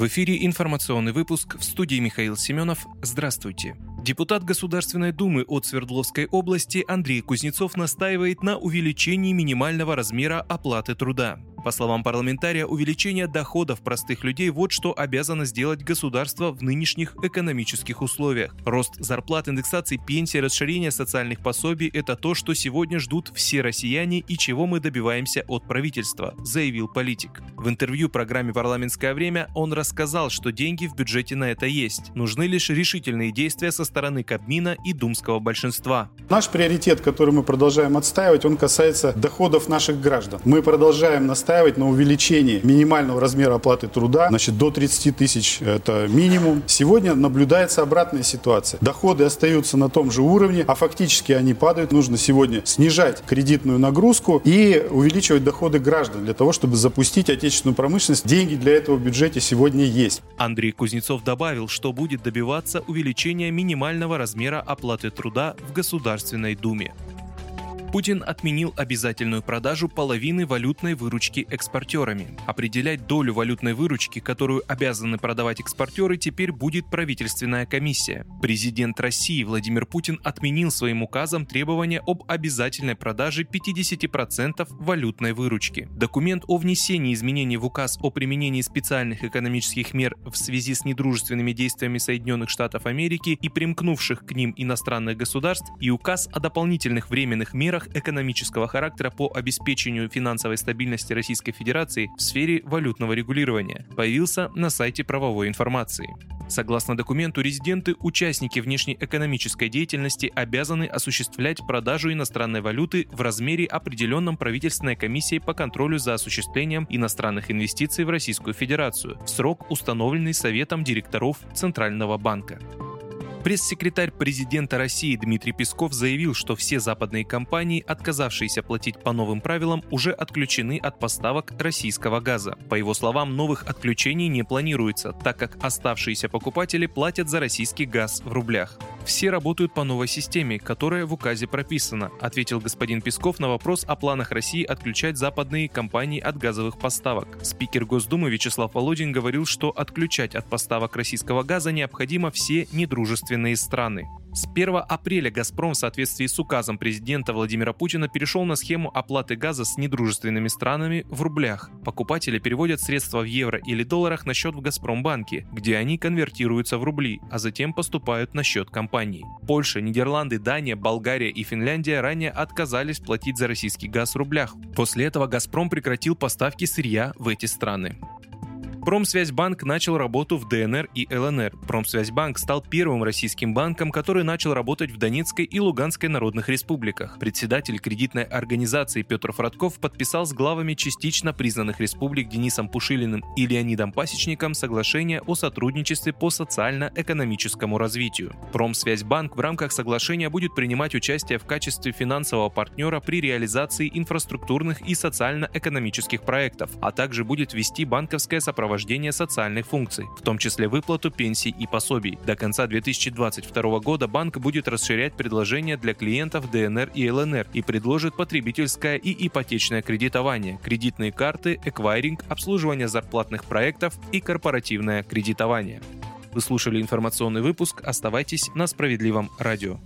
В эфире информационный выпуск в студии Михаил Семенов. Здравствуйте. Депутат Государственной Думы от Свердловской области Андрей Кузнецов настаивает на увеличении минимального размера оплаты труда. По словам парламентария, увеличение доходов простых людей – вот что обязано сделать государство в нынешних экономических условиях. Рост зарплат, индексации пенсии, расширение социальных пособий – это то, что сегодня ждут все россияне и чего мы добиваемся от правительства, заявил политик. В интервью программе «Парламентское время» он рассказал, что деньги в бюджете на это есть. Нужны лишь решительные действия со стороны Кабмина и думского большинства. Наш приоритет, который мы продолжаем отстаивать, он касается доходов наших граждан. Мы продолжаем настаивать настаивать на увеличении минимального размера оплаты труда, значит, до 30 тысяч это минимум. Сегодня наблюдается обратная ситуация. Доходы остаются на том же уровне, а фактически они падают. Нужно сегодня снижать кредитную нагрузку и увеличивать доходы граждан для того, чтобы запустить отечественную промышленность. Деньги для этого в бюджете сегодня есть. Андрей Кузнецов добавил, что будет добиваться увеличения минимального размера оплаты труда в Государственной Думе. Путин отменил обязательную продажу половины валютной выручки экспортерами. Определять долю валютной выручки, которую обязаны продавать экспортеры, теперь будет правительственная комиссия. Президент России Владимир Путин отменил своим указом требования об обязательной продаже 50% валютной выручки. Документ о внесении изменений в указ о применении специальных экономических мер в связи с недружественными действиями Соединенных Штатов Америки и примкнувших к ним иностранных государств и указ о дополнительных временных мерах мерах экономического характера по обеспечению финансовой стабильности Российской Федерации в сфере валютного регулирования появился на сайте правовой информации. Согласно документу, резиденты, участники внешнеэкономической деятельности обязаны осуществлять продажу иностранной валюты в размере определенном правительственной комиссией по контролю за осуществлением иностранных инвестиций в Российскую Федерацию в срок, установленный Советом директоров Центрального банка. Пресс-секретарь президента России Дмитрий Песков заявил, что все западные компании, отказавшиеся платить по новым правилам, уже отключены от поставок российского газа. По его словам, новых отключений не планируется, так как оставшиеся покупатели платят за российский газ в рублях. Все работают по новой системе, которая в указе прописана, ответил господин Песков на вопрос о планах России отключать западные компании от газовых поставок. Спикер Госдумы Вячеслав Володин говорил, что отключать от поставок российского газа необходимо все недружественные дружественные страны. С 1 апреля «Газпром» в соответствии с указом президента Владимира Путина перешел на схему оплаты газа с недружественными странами в рублях. Покупатели переводят средства в евро или долларах на счет в «Газпромбанке», где они конвертируются в рубли, а затем поступают на счет компании. Польша, Нидерланды, Дания, Болгария и Финляндия ранее отказались платить за российский газ в рублях. После этого «Газпром» прекратил поставки сырья в эти страны. Промсвязьбанк начал работу в ДНР и ЛНР. Промсвязьбанк стал первым российским банком, который начал работать в Донецкой и Луганской народных республиках. Председатель кредитной организации Петр Фродков подписал с главами частично признанных республик Денисом Пушилиным и Леонидом Пасечником соглашение о сотрудничестве по социально-экономическому развитию. Промсвязьбанк в рамках соглашения будет принимать участие в качестве финансового партнера при реализации инфраструктурных и социально-экономических проектов, а также будет вести банковское сопровождение сопровождения социальных функций, в том числе выплату пенсий и пособий. До конца 2022 года банк будет расширять предложения для клиентов ДНР и ЛНР и предложит потребительское и ипотечное кредитование, кредитные карты, эквайринг, обслуживание зарплатных проектов и корпоративное кредитование. Вы слушали информационный выпуск. Оставайтесь на справедливом радио.